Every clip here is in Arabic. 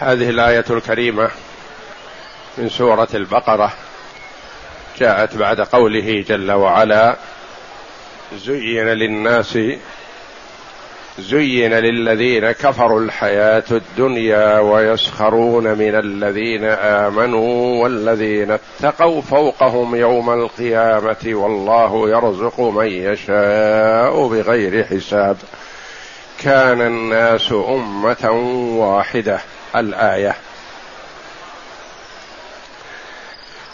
هذه الآية الكريمة من سورة البقرة جاءت بعد قوله جل وعلا زين للناس زين للذين كفروا الحياة الدنيا ويسخرون من الذين آمنوا والذين اتقوا فوقهم يوم القيامة والله يرزق من يشاء بغير حساب. كان الناس أمة واحدة. الآية.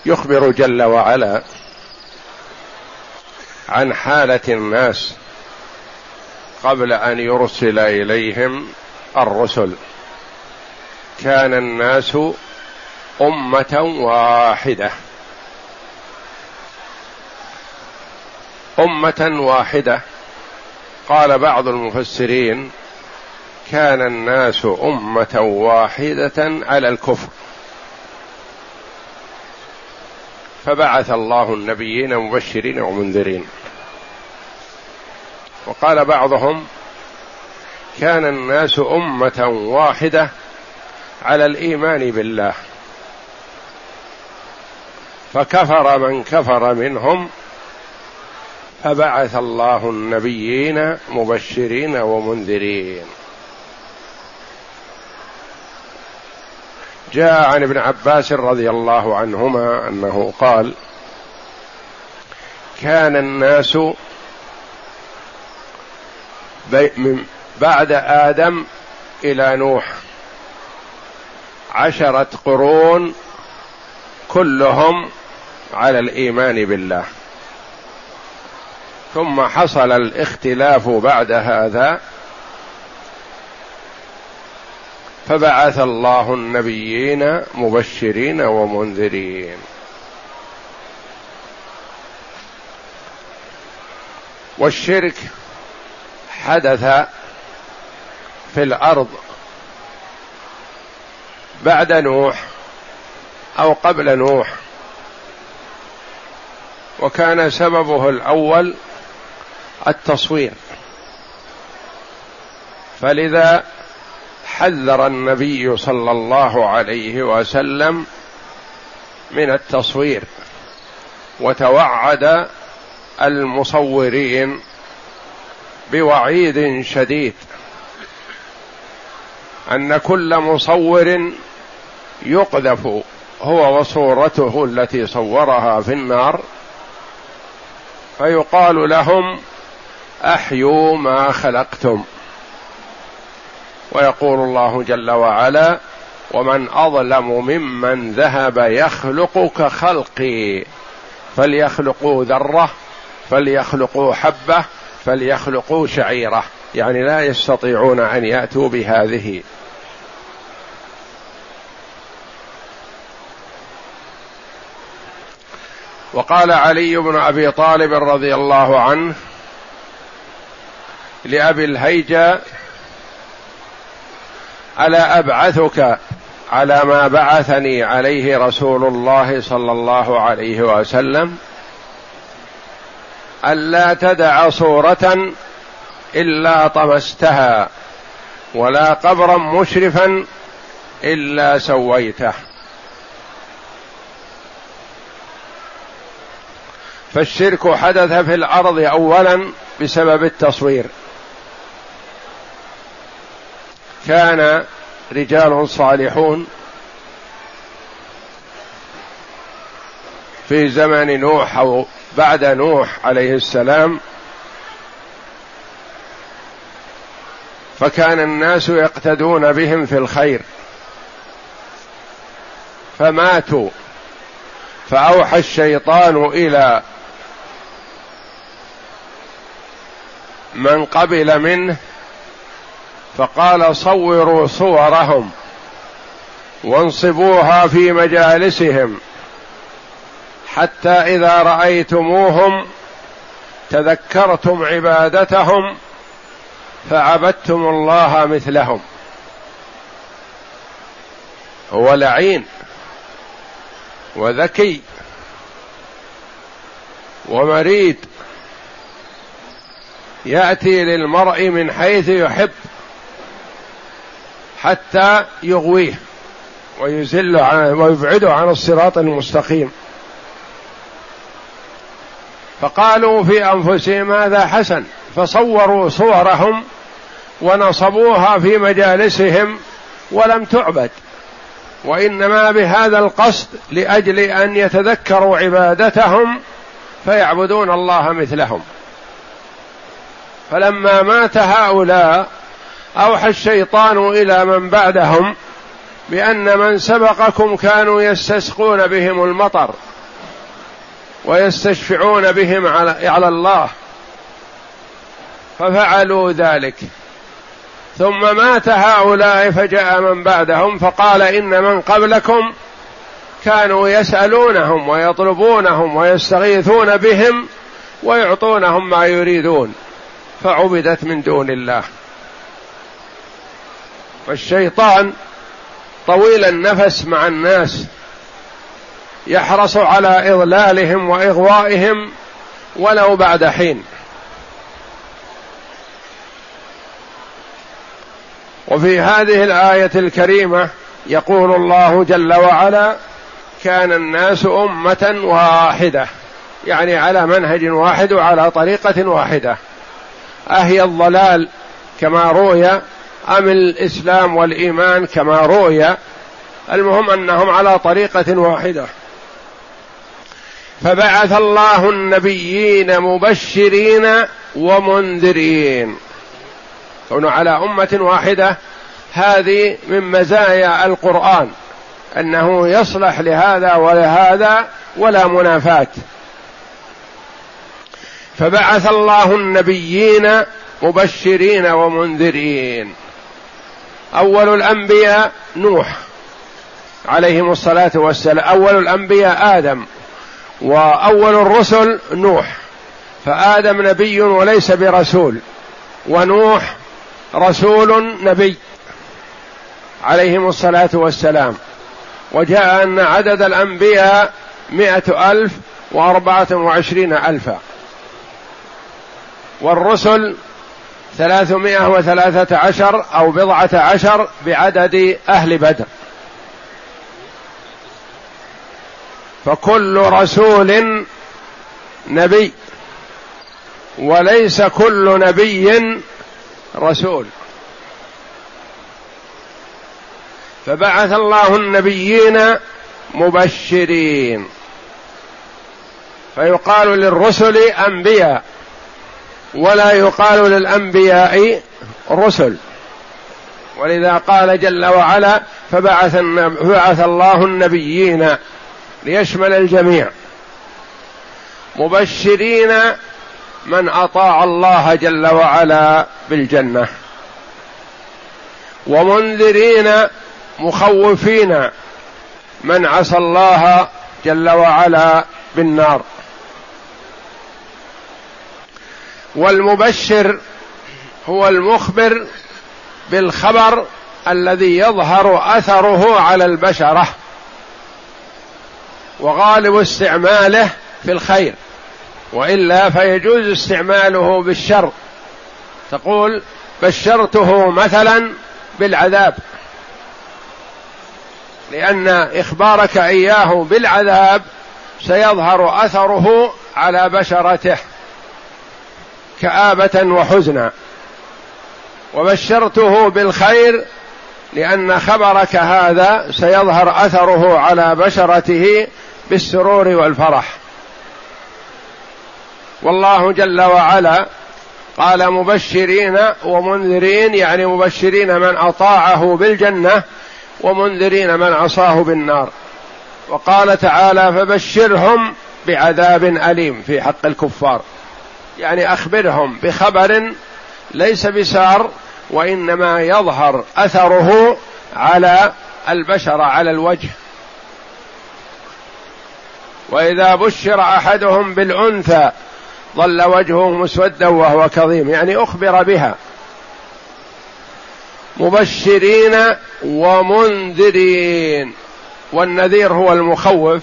يخبر جل وعلا عن حالة الناس قبل أن يرسل إليهم الرسل. كان الناس أمة واحدة. أمة واحدة. قال بعض المفسرين كان الناس أمة واحدة على الكفر. فبعث الله النبيين مبشرين ومنذرين وقال بعضهم كان الناس أمة واحدة على الإيمان بالله. فكفر من كفر منهم فبعث الله النبيين مبشرين ومنذرين. جاء عن ابن عباس رضي الله عنهما أنه قال كان الناس من بعد آدم إلى نوح عشرة قرون كلهم على الإيمان بالله. ثم حصل الاختلاف بعد هذا فبعث الله النبيين مبشرين ومنذرين. والشرك حدث في الأرض بعد نوح أو قبل نوح. وكان سببه الأول التصوير. فلذا حذر النبي صلى الله عليه وسلم من التصوير وتوعد المصورين بوعيد شديد أن كل مصور يقذف هو وصورته التي صورها في النار فيقال لهم أحيوا ما خلقتم. ويقول الله جل وعلا ومن أظلم ممن ذهب يخلق كخلقي فليخلقوا ذرة فليخلقوا حبة فليخلقوا شعيرة. يعني لا يستطيعون أن يأتوا بهذه. وقال علي بن أبي طالب رضي الله عنه لأبي الهيجا ألا أبعثك على ما بعثني عليه رسول الله صلى الله عليه وسلم الا تدع صورة إلا طمستها ولا قبرا مشرفا إلا سويته. فالشرك حدث في الأرض اولا بسبب التصوير. كان رجال صالحون في زمن نوح أو بعد نوح عليه السلام. فكان الناس يقتدون بهم في الخير. فماتوا. فأوحى الشيطان إلى من قبل منه فقال صوروا صورهم وانصبوها في مجالسهم حتى إذا رأيتموهم تذكرتم عبادتهم فعبدتم الله مثلهم. هو لعين وذكي ومريد. يأتي للمرء من حيث يحب. حتى يغويه ويزل ويبعده عن الصراط المستقيم. فقالوا في أنفسهم هذا حسن فصوروا صورهم ونصبوها في مجالسهم ولم تعبد وإنما بهذا القصد لأجل أن يتذكروا عبادتهم فيعبدون الله مثلهم. فلما مات هؤلاء أوحى الشيطان إلى من بعدهم بأن من سبقكم كانوا يستسقون بهم المطر ويستشفعون بهم على الله ففعلوا ذلك. ثم مات هؤلاء فجاء من بعدهم فقال إن من قبلكم كانوا يسألونهم ويطلبونهم ويستغيثون بهم ويعطونهم ما يريدون فعبدت من دون الله. والشيطان طويل النفس مع الناس يحرص على إضلالهم وإغوائهم ولو بعد حين. وفي هذه الآية الكريمة يقول الله جل وعلا كان الناس أمة واحدة يعني على منهج واحد وعلى طريقة واحدة. أهي الضلال كما روي أم الإسلام والإيمان كما روي المهم أنهم على طريقة واحدة. فبعث الله النبيين مبشرين ومنذرين. كونوا على أمة واحدة هذه من مزايا القرآن أنه يصلح لهذا ولهذا ولا منافاة. فبعث الله النبيين مبشرين ومنذرين. أول الأنبياء نوح عليهم الصلاة والسلام. أول الأنبياء آدم وأول الرسل نوح. فآدم نبي وليس برسول ونوح رسول نبي عليهم الصلاة والسلام. وجاء أن عدد الأنبياء مئة ألف وأربعة وعشرين ألفا. والرسل ثلاثمائة وثلاثة عشر أو بضعة عشر بعدد أهل بدر. فكل رسول نبي وليس كل نبي رسول. فبعث الله النبيين مبشرين. فيقال للرسل أنبياء. ولا يقال للأنبياء رسل. ولذا قال جل وعلا فبعث فبعث الله النبيين ليشمل الجميع. مبشرين من أطاع الله جل وعلا بالجنة. ومنذرين مخوفين من عصى الله جل وعلا بالنار. والمبشر هو المخبر بالخبر الذي يظهر أثره على البشرة وغالب استعماله في الخير وإلا فيجوز استعماله بالشر. تقول بشرته مثلا بالعذاب لأن إخبارك إياه بالعذاب سيظهر أثره على بشرته. كآبة وحزنا. وبشرته بالخير لأن خبرك هذا سيظهر أثره على بشرته بالسرور والفرح. والله جل وعلا قال مبشرين ومنذرين يعني مبشرين من أطاعه بالجنة ومنذرين من عصاه بالنار. وقال تعالى فبشرهم بعذاب أليم في حق الكفار. يعني أخبرهم بخبر ليس بسار وإنما يظهر أثره على البشر على الوجه. وإذا بشر أحدهم بالأنثى ظل وجهه مسودا وهو كظيم يعني أخبر بها. مبشرين ومنذرين والنذير هو المخوف.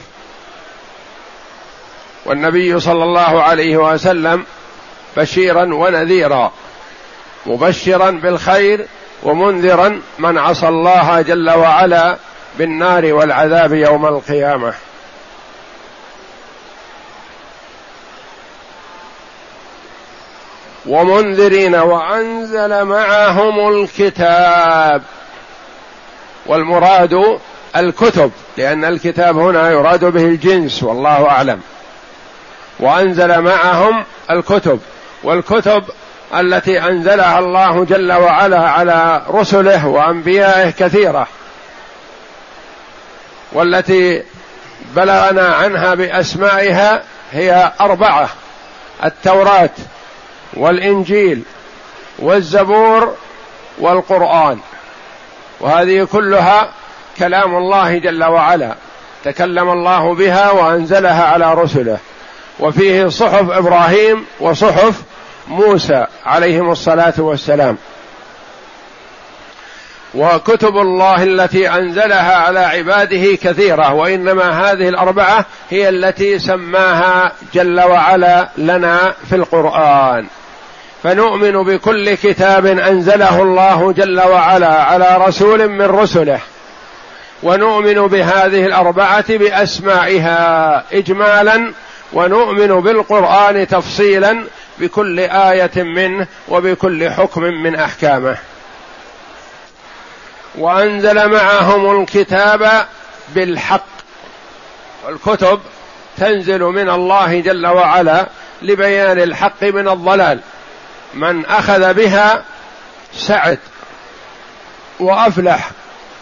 والنبي صلى الله عليه وسلم بشيرا ونذيرا مبشرا بالخير ومنذرا من عصى الله جل وعلا بالنار والعذاب يوم القيامة. ومنذرين وأنزل معهم الكتاب والمراد الكتب لأن الكتاب هنا يراد به الجنس والله أعلم. وأنزل معهم الكتب. والكتب التي أنزلها الله جل وعلا على رسله وأنبيائه كثيرة والتي بلغنا عنها بأسمائها هي أربعة التوراة والإنجيل والزبور والقرآن. وهذه كلها كلام الله جل وعلا تكلم الله بها وأنزلها على رسله. وفيه صحف إبراهيم وصحف موسى عليهم الصلاة والسلام. وكتب الله التي أنزلها على عباده كثيرة وإنما هذه الأربعة هي التي سماها جل وعلا لنا في القرآن. فنؤمن بكل كتاب أنزله الله جل وعلا على رسول من رسله. ونؤمن بهذه الأربعة بأسمائها اجمالا ونؤمن بالقرآن تفصيلا بكل آية منه وبكل حكم من أحكامه. وأنزل معهم الكتاب بالحق. والكتب تنزل من الله جل وعلا لبيان الحق من الضلال. من أخذ بها سعد وأفلح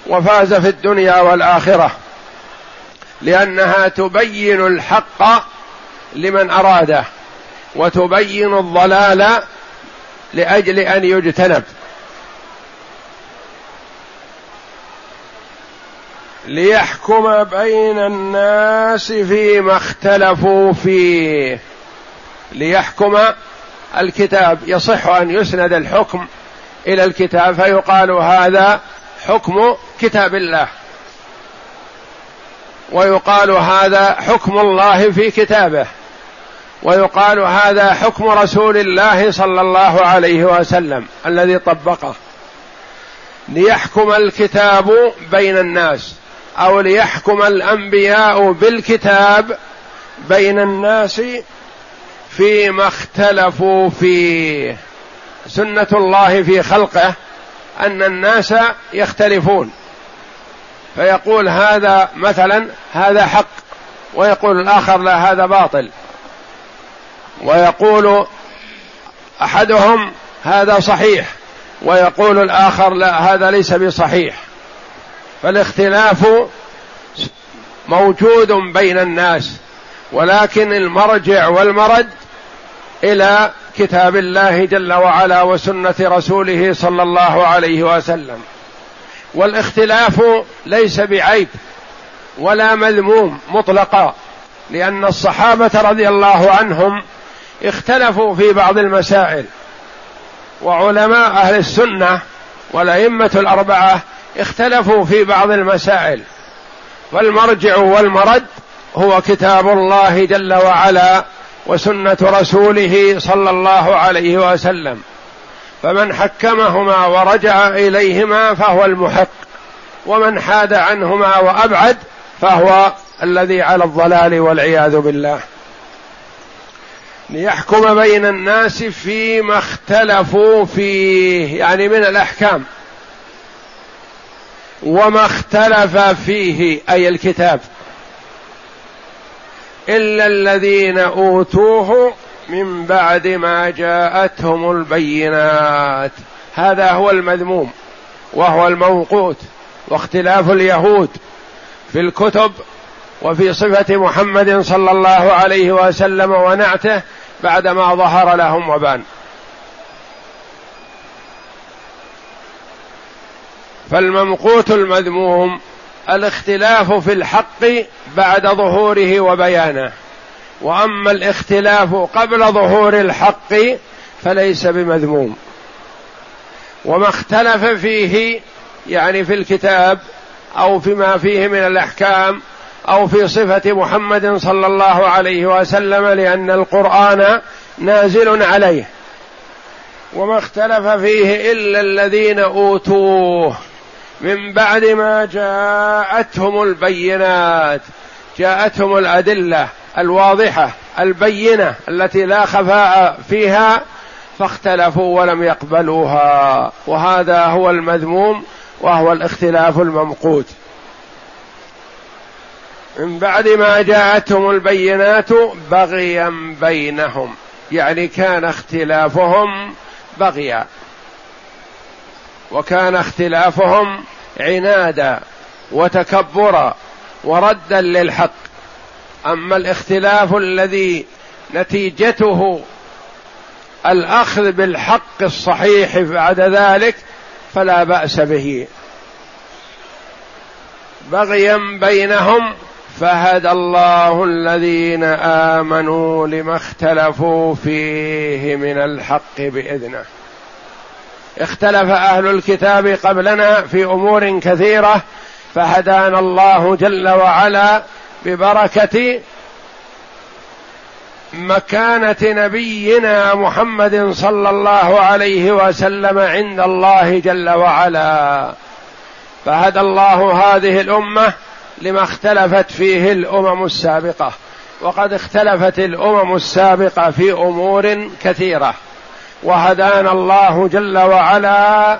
وفاز في الدنيا والآخرة. لأنها تبين الحق لمن أراده. وتبين الضلال لأجل أن يجتنب. ليحكم بين الناس فيما اختلفوا فيه. ليحكم الكتاب. يصح أن يسند الحكم إلى الكتاب فيقال هذا حكم كتاب الله. ويقال هذا حكم الله في كتابه. ويقال هذا حكم رسول الله صلى الله عليه وسلم الذي طبقه. ليحكم الكتاب بين الناس أو ليحكم الأنبياء بالكتاب بين الناس فيما اختلفوا فيه. سنة الله في خلقه أن الناس يختلفون. فيقول هذا مثلا هذا حق ويقول الآخر لا هذا باطل. ويقول أحدهم هذا صحيح ويقول الآخر لا هذا ليس بصحيح. فالاختلاف موجود بين الناس ولكن المرجع والمرد إلى كتاب الله جل وعلا وسنة رسوله صلى الله عليه وسلم. والاختلاف ليس بعيب ولا مذموم مطلقا لأن الصحابة رضي الله عنهم اختلفوا في بعض المسائل. وعلماء أهل السنة والأئمة الأربعة اختلفوا في بعض المسائل. والمرجع والمرد هو كتاب الله جل وعلا وسنة رسوله صلى الله عليه وسلم. فمن حكمهما ورجع إليهما فهو المحق. ومن حاد عنهما وأبعد فهو الذي على الضلال والعياذ بالله. ليحكم بين الناس فيما اختلفوا فيه يعني من الأحكام. وما اختلف فيه أي الكتاب. إلا الذين أوتوه من بعد ما جاءتهم البينات. هذا هو المذموم وهو الموقوت واختلاف اليهود في الكتب وفي صفة محمد صلى الله عليه وسلم ونعته بعدما ظهر لهم وبان. فالممقوت المذموم الاختلاف في الحق بعد ظهوره وبيانه. وأما الاختلاف قبل ظهور الحق فليس بمذموم. وما اختلف فيه يعني في الكتاب أو فيما فيه من الأحكام أو في صفة محمد صلى الله عليه وسلم لأن القرآن نازل عليه. وما اختلف فيه إلا الذين أوتوه. من بعد ما جاءتهم البينات جاءتهم الأدلة الواضحة البينة التي لا خفاء فيها فاختلفوا ولم يقبلوها. وهذا هو المذموم وهو الاختلاف الممقوت. من بعد ما جاءتهم البينات بغيا بينهم يعني كان اختلافهم بغيا وكان اختلافهم عنادا وتكبرا وردا للحق. أما الاختلاف الذي نتيجته الأخذ بالحق الصحيح بعد ذلك فلا بأس به. بغيا بينهم فهدى الله الذين آمنوا لما اختلفوا فيه من الحق بإذنه. اختلف أهل الكتاب قبلنا في أمور كثيرة فهدانا الله جل وعلا ببركة مكانة نبينا محمد صلى الله عليه وسلم عند الله جل وعلا. فهدى الله هذه الأمة لما اختلفت فيه الأمم السابقة. وقد اختلفت الأمم السابقة في أمور كثيرة. وهدانا الله جل وعلا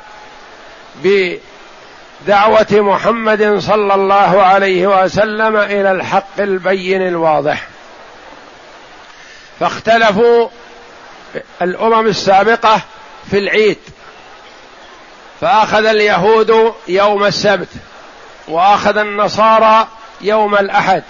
بدعوة محمد صلى الله عليه وسلم إلى الحق البين الواضح. فاختلفوا الأمم السابقة في العيد. فأخذ اليهود يوم السبت. وأخذ النصارى يوم الأحد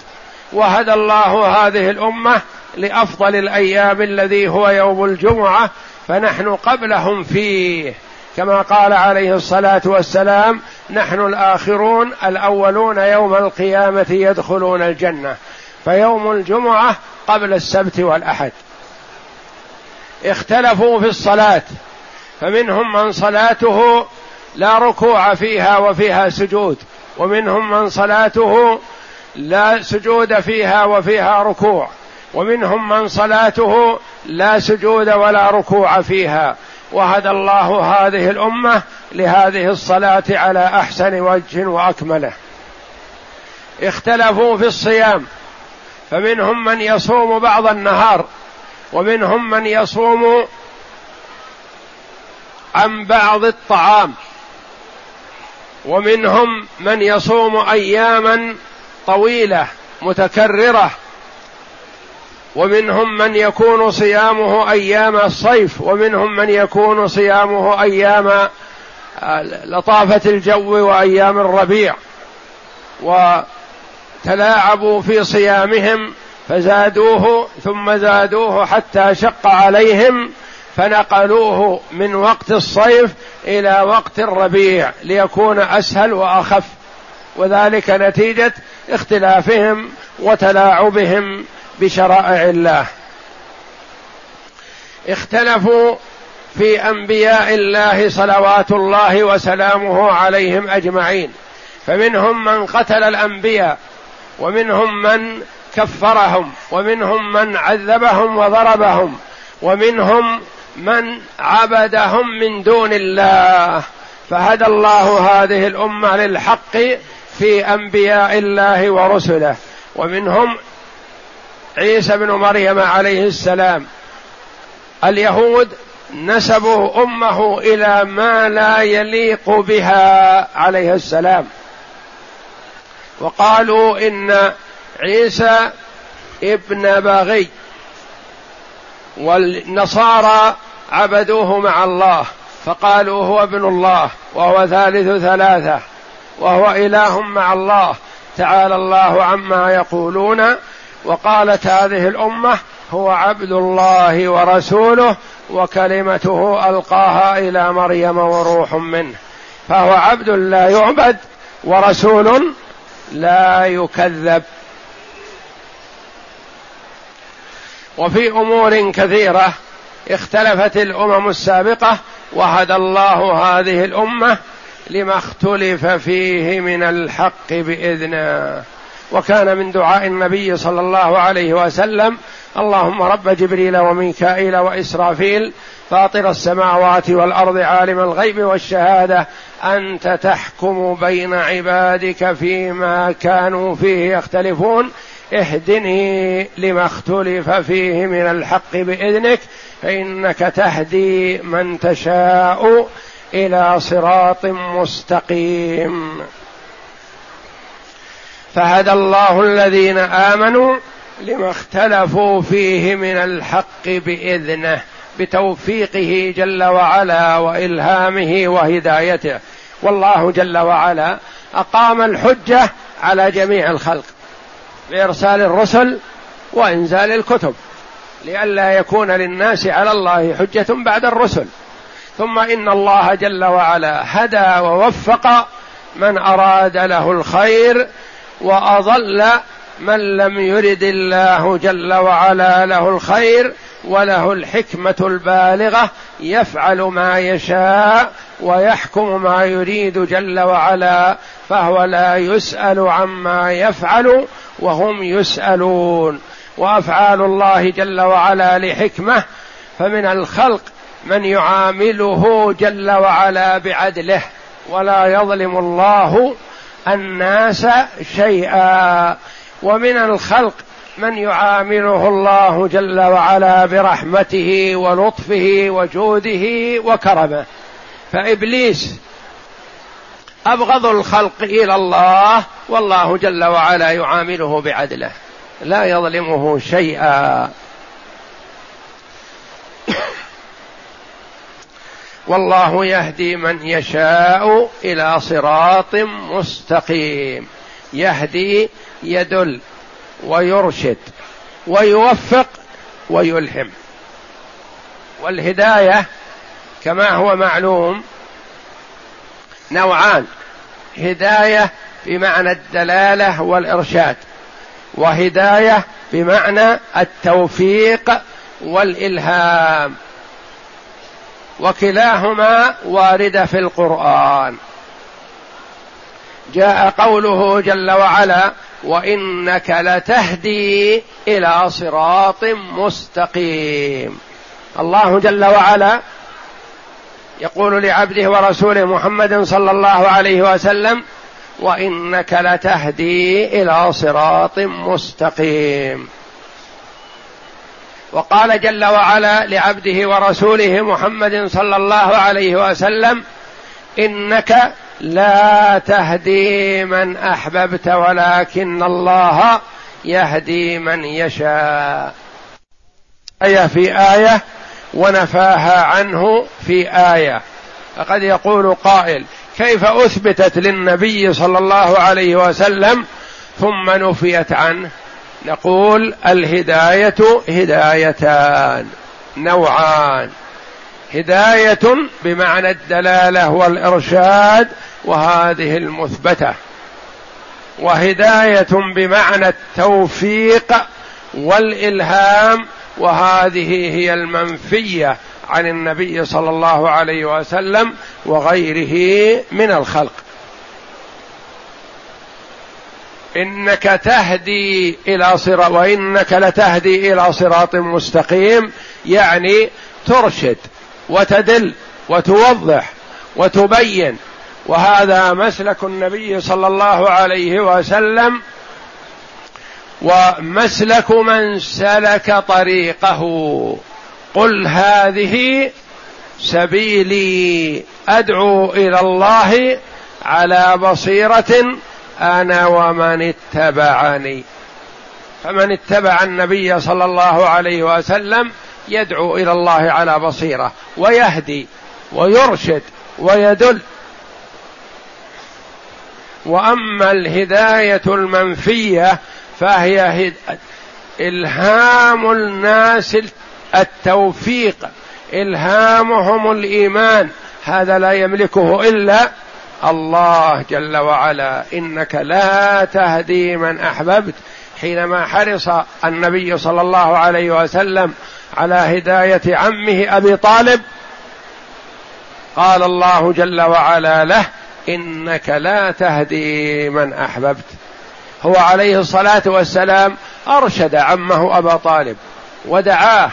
وهدى الله هذه الأمة لأفضل الأيام الذي هو يوم الجمعة فنحن قبلهم فيه. كما قال عليه الصلاة والسلام نحن الآخرون الأولون يوم القيامة يدخلون الجنة فيوم الجمعة قبل السبت والأحد. اختلفوا في الصلاة فمنهم من صلاته لا ركوع فيها وفيها سجود ومنهم من صلاته لا سجود فيها وفيها ركوع ومنهم من صلاته لا سجود ولا ركوع فيها. وهدى الله هذه الأمة لهذه الصلاة على أحسن وجه وأكمله. اختلفوا في الصيام فمنهم من يصوم بعض النهار ومنهم من يصوم عن بعض الطعام. ومنهم من يصوم أياما طويلة متكررة. ومنهم من يكون صيامه أيام الصيف. ومنهم من يكون صيامه أيام آه، لطافة الجو وأيام الربيع. وتلاعبوا في صيامهم فزادوه ثم زادوه حتى شق عليهم. فنقلوه من وقت الصيف إلى وقت الربيع ليكون أسهل وأخف. وذلك نتيجة اختلافهم وتلاعبهم بشرائع الله. اختلفوا في أنبياء الله صلوات الله وسلامه عليهم أجمعين. فمنهم من قتل الأنبياء ومنهم من كفرهم ومنهم من عذبهم وضربهم ومنهم من عبدهم من دون الله فهدى الله هذه الأمة للحق في أنبياء الله ورسله. ومنهم عيسى بن مريم عليه السلام. اليهود نسبوا أمه إلى ما لا يليق بها عليه السلام. وقالوا إن عيسى ابن بغي والنصارى عبدوه مع الله فقالوا هو ابن الله وهو ثالث ثلاثة وهو إله مع الله تعالى الله عما يقولون وقالت هذه الأمة هو عبد الله ورسوله وكلمته ألقاها إلى مريم وروح منه فهو عبد لا يعبد ورسول لا يكذب. وفي أمور كثيرة اختلفت الأمم السابقة وهدى الله هذه الأمة لما اختلف فيه من الحق بإذنه. وكان من دعاء النبي صلى الله عليه وسلم اللهم رب جبريل وميكائيل وإسرافيل فاطر السماوات والأرض عالم الغيب والشهادة أنت تحكم بين عبادك فيما كانوا فيه يختلفون. اهدني لما اختلف فيه من الحق بإذنك فإنك تهدي من تشاء إلى صراط مستقيم. فهدى الله الذين آمنوا لما اختلفوا فيه من الحق بإذنه بتوفيقه جل وعلا وإلهامه وهدايته. والله جل وعلا أقام الحجة على جميع الخلق. بإرسال الرسل وإنزال الكتب لئلا يكون للناس على الله حجة بعد الرسل. ثم إن الله جل وعلا هدى ووفق من أراد له الخير وأضل من لم يرد الله جل وعلا له الخير وله الحكمة البالغة يفعل ما يشاء ويحكم ما يريد جل وعلا فهو لا يسأل عما يفعل وهم يسألون. وأفعال الله جل وعلا لحكمة فمن الخلق من يعامله جل وعلا بعدله. ولا يظلم الله الناس شيئا. ومن الخلق من يعامله الله جل وعلا برحمته ولطفه وجوده وكرمه. فإبليس أبغض الخلق إلى الله والله جل وعلا يعامله بعدله. لا يظلمه شيئا. والله يهدي من يشاء إلى صراط مستقيم. يهدي يدل ويرشد ويوفق ويلهم. والهداية كما هو معلوم نوعان. هداية بمعنى الدلالة والإرشاد وهداية بمعنى التوفيق والإلهام. وكلاهما وارده في القرآن. جاء قوله جل وعلا وإنك لتهدي إلى صراط مستقيم. الله جل وعلا يقول لعبده ورسوله محمد صلى الله عليه وسلم وإنك لتهدي إلى صراط مستقيم. وقال جل وعلا لعبده ورسوله محمد صلى الله عليه وسلم إنك لا تهدي من أحببت ولكن الله يهدي من يشاء. آية في آية ونفاها عنه في آية. فقد يقول قائل كيف أثبتت للنبي صلى الله عليه وسلم ثم نفيت عنه؟ نقول الهداية هدايتان نوعان. هداية بمعنى الدلالة والإرشاد وهذه المثبتة. وهداية بمعنى التوفيق والإلهام وهذه هي المنفية عن النبي صلى الله عليه وسلم وغيره من الخلق. إنك تهدي إلى صراط وإنك لتهدي إلى صراط مستقيم يعني ترشد وتدل وتوضح وتبين. وهذا مسلك النبي صلى الله عليه وسلم ومسلك من سلك طريقه. قل هذه سبيلي. أدعو إلى الله على بصيرة أنا ومن اتبعني. فمن اتبع النبي صلى الله عليه وسلم يدعو إلى الله على بصيرة ويهدي ويرشد ويدل. وأما الهداية المنفية فهي هد... إلهام الناس التوفيق إلهامهم الإيمان. هذا لا يملكه إلا الله جل وعلا. إنك لا تهدي من أحببت. حينما حرص النبي صلى الله عليه وسلم على هداية عمه أبي طالب قال الله جل وعلا له إنك لا تهدي من أحببت. هو عليه الصلاة والسلام أرشد عمه أبا طالب ودعاه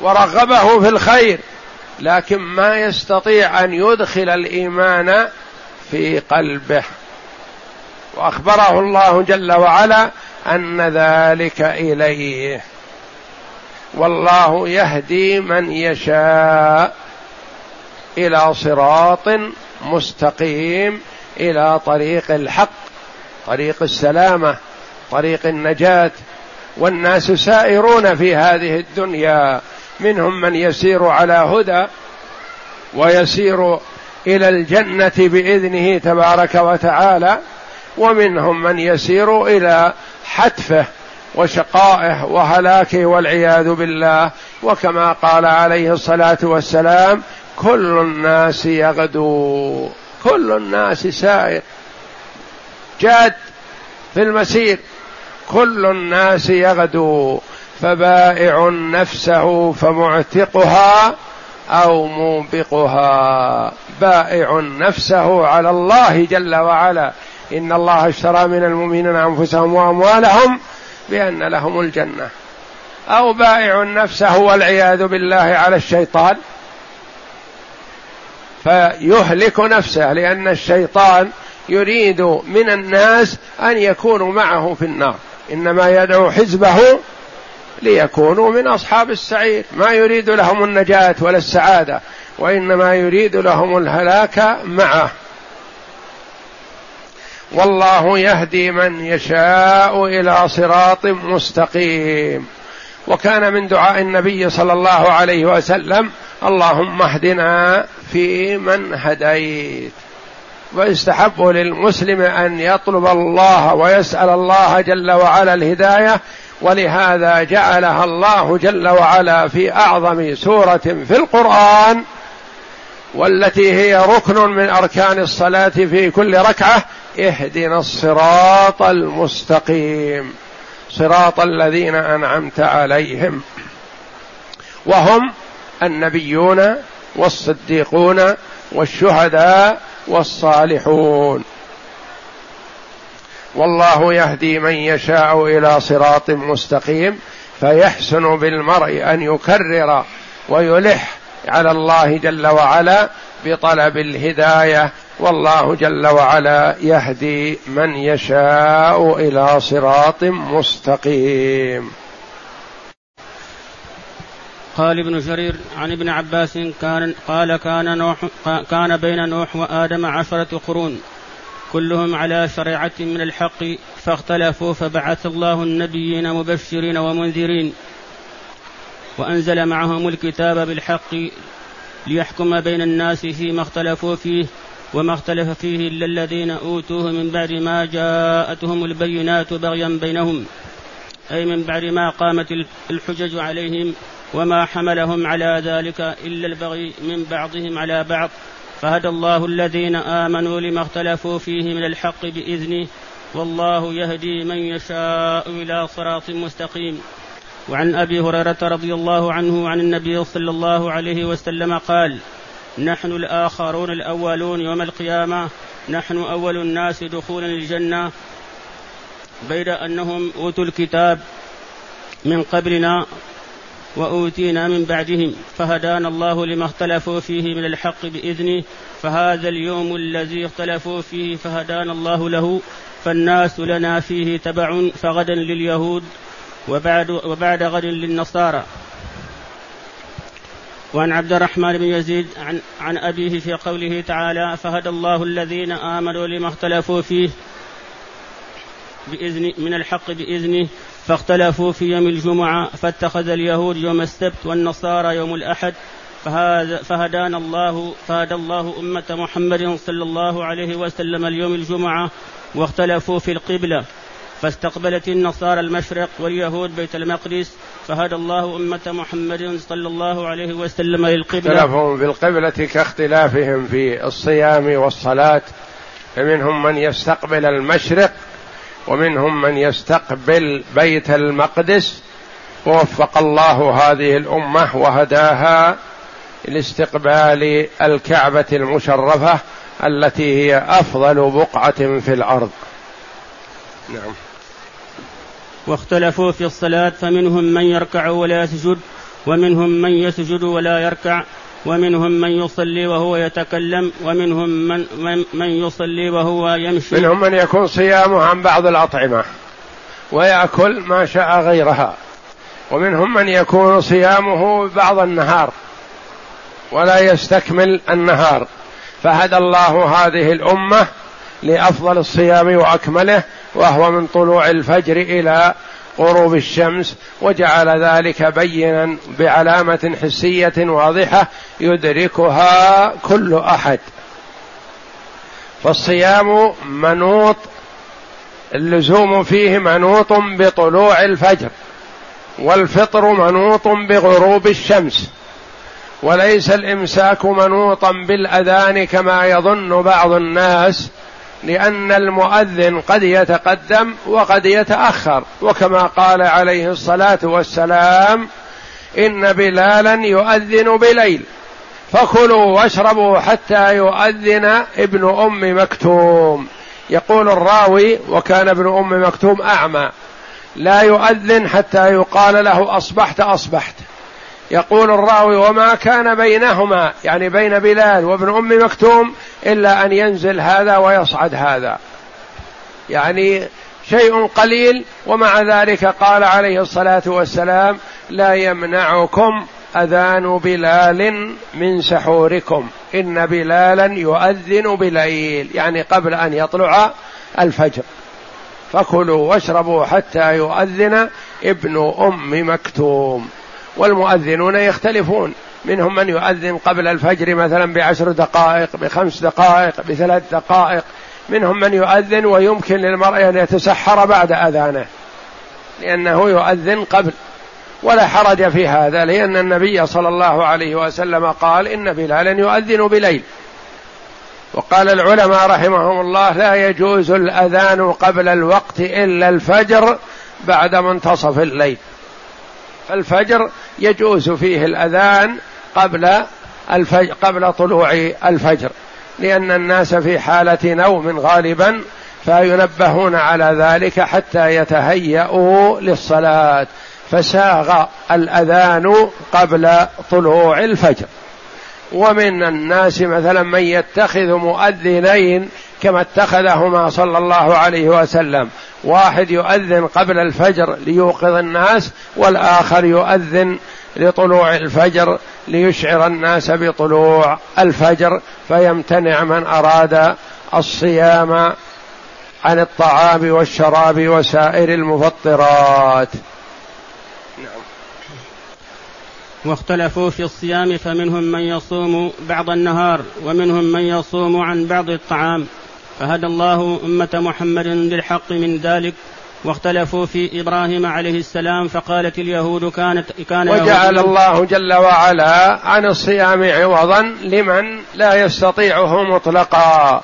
ورغبه في الخير لكن ما يستطيع أن يدخل الإيمان في قلبه. وأخبره الله جل وعلا أن ذلك إليه. والله يهدي من يشاء إلى صراط مستقيم إلى طريق الحق طريق السلامة طريق النجاة والناس سائرون في هذه الدنيا. منهم من يسير على هدى ويسير إلى الجنة بإذنه تبارك وتعالى. ومنهم من يسير إلى حتفه وشقائه وهلاكه والعياذ بالله. وكما قال عليه الصلاة والسلام كل الناس يغدو كل الناس سائر. جاد في المسير. كل الناس يغدو فبائع نفسه فمعتقها أو موبقها. بائع نفسه على الله جل وعلا. إن الله اشترى من المؤمنين أنفسهم وأموالهم بأن لهم الجنة. أو بائع نفسه والعياذ بالله على الشيطان. فيهلك نفسه لأن الشيطان يريد من الناس أن يكونوا معه في النار. إنما يدعو حزبه ليكونوا من أصحاب السعير. ما يريد لهم النجاة ولا السعادة وإنما يريد لهم الهلاك معه. والله يهدي من يشاء إلى صراط مستقيم. وكان من دعاء النبي صلى الله عليه وسلم اللهم اهدنا في من هديت. ويستحب للمسلم أن يطلب الله ويسأل الله جل وعلا الهداية ولهذا جعلها الله جل وعلا في أعظم سورة في القرآن والتي هي ركن من أركان الصلاة في كل ركعة اهدنا الصراط المستقيم صراط الذين أنعمت عليهم. وهم النبيون والصديقون والشهداء والصالحون. والله يهدي من يشاء إلى صراط مستقيم فيحسن بالمرء أن يكرر ويلح على الله جل وعلا بطلب الهداية. والله جل وعلا يهدي من يشاء إلى صراط مستقيم. قال ابن جرير عن ابن عباس كان قال كان نوح كان بين نوح وآدم عشرة قرون. كلهم على شريعة من الحق فاختلفوا فبعث الله النبيين مبشرين ومنذرين. وأنزل معهم الكتاب بالحق ليحكم بين الناس فيما اختلفوا فيه وما اختلف فيه إلا الذين أوتوه من بعد ما جاءتهم البينات بغيا بينهم. أي من بعد ما قامت الحجج عليهم وما حملهم على ذلك إلا البغي من بعضهم على بعض. فهدى الله الذين آمنوا لما اختلفوا فيه من الحق بإذنه. والله يهدي من يشاء إلى صراط مستقيم. وعن أبي هريرة رضي الله عنه عن النبي صلى الله عليه وسلم قال نحن الآخرون الأولون يوم القيامة. نحن أول الناس دخولا الجنه بيد أنهم أوتوا الكتاب من قبلنا. وأوتينا من بعدهم فهدانا الله لما اختلفوا فيه من الحق بإذنه فهذا اليوم الذي اختلفوا فيه فهدانا الله له فالناس لنا فيه تبع فغدا لليهود وبعد, وبعد غد للنصارى. وعن عبد الرحمن بن يزيد عن, عن أبيه في قوله تعالى فهدى الله الذين آمنوا لما اختلفوا فيه بإذن من الحق بإذنه فاختلفوا في يوم الجمعة فاتخذ اليهود يوم السبت والنصارى يوم الأحد فهذا فهدانا الله فهدى الله أمة محمد صلى الله عليه وسلم اليوم الجمعة واختلفوا في القبلة. فاستقبلت النصارى المشرق واليهود بيت المقدس فهدى الله أمة محمد صلى الله عليه وسلم للقبلة. اختلفوا في القبلة كاختلافهم في الصيام والصلاة فمنهم من يستقبل المشرق ومنهم من يستقبل بيت المقدس ووفق الله هذه الأمة وهداها لاستقبال الكعبة المشرفة التي هي أفضل بقعة في الأرض. نعم. واختلفوا في الصلاة فمنهم من يركع ولا يسجد ومنهم من يسجد ولا يركع ومنهم من يصلي وهو يتكلم ومنهم من, من, من يصلي وهو يمشي. منهم من يكون صيامه عن بعض الأطعمة ويأكل ما شاء غيرها. ومنهم من يكون صيامه بعض النهار ولا يستكمل النهار. فهدى الله هذه الأمة لأفضل الصيام وأكمله وهو من طلوع الفجر إلى غروب الشمس وجعل ذلك بينا بعلامة حسية واضحة يدركها كل أحد. فالصيام منوط اللزوم فيه منوط بطلوع الفجر والفطر منوط بغروب الشمس. وليس الإمساك منوطا بالأذان كما يظن بعض الناس لأن المؤذن قد يتقدم وقد يتأخر وكما قال عليه الصلاة والسلام إن بلالا يؤذن بليل فكلوا واشربوا حتى يؤذن ابن أم مكتوم. يقول الراوي وكان ابن أم مكتوم أعمى لا يؤذن حتى يقال له أصبحت أصبحت. يقول الراوي وما كان بينهما يعني بين بلال وابن أم مكتوم إلا أن ينزل هذا ويصعد هذا. يعني شيء قليل ومع ذلك قال عليه الصلاة والسلام لا يمنعكم أذان بلال من سحوركم إن بلالا يؤذن بليل. يعني قبل أن يطلع الفجر. فكلوا واشربوا حتى يؤذن ابن أم مكتوم. والمؤذنون يختلفون. منهم من يؤذن قبل الفجر مثلا بعشر دقائق بخمس دقائق بثلاث دقائق. منهم من يؤذن ويمكن للمرء أن يتسحر بعد أذانه لأنه يؤذن قبل. ولا حرج في هذا لأن النبي صلى الله عليه وسلم قال إن بلالا يؤذن بليل. وقال العلماء رحمهم الله لا يجوز الأذان قبل الوقت إلا الفجر بعد منتصف الليل. فالفجر يجوز فيه الأذان قبل الفجر قبل طلوع الفجر لأن الناس في حالة نوم غالبا فينبهون على ذلك حتى يتهيأوا للصلاة فساغ الأذان قبل طلوع الفجر. ومن الناس مثلا من يتخذ مؤذنين كما اتخذهما صلى الله عليه وسلم. واحد يؤذن قبل الفجر ليوقظ الناس والآخر يؤذن لطلوع الفجر ليشعر الناس بطلوع الفجر فيمتنع من أراد الصيام عن الطعام والشراب وسائر المفطرات. واختلفوا في الصيام فمنهم من يصوم بعض النهار ومنهم من يصوم عن بعض الطعام. فهدى الله أمة محمد للحق من ذلك. واختلفوا في إبراهيم عليه السلام فقالت اليهود كانت كان وجعل الله جل وعلا عن الصيام عوضا لمن لا يستطيعه مطلقا.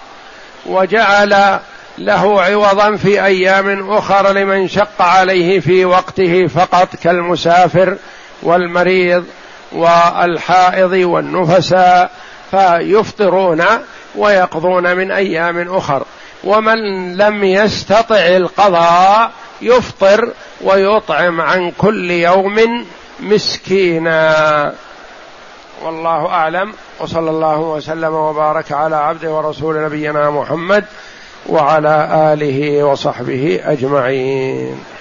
وجعل له عوضا في أيام أخر لمن شق عليه في وقته فقط كالمسافر والمريض والحائض والنفساء فيفطرون ويقضون من أيام أخر. ومن لم يستطع القضاء يفطر ويطعم عن كل يوم مسكينا. والله أعلم. وصلى الله وسلم وبارك على عبده ورسول نبينا محمد وعلى آله وصحبه أجمعين.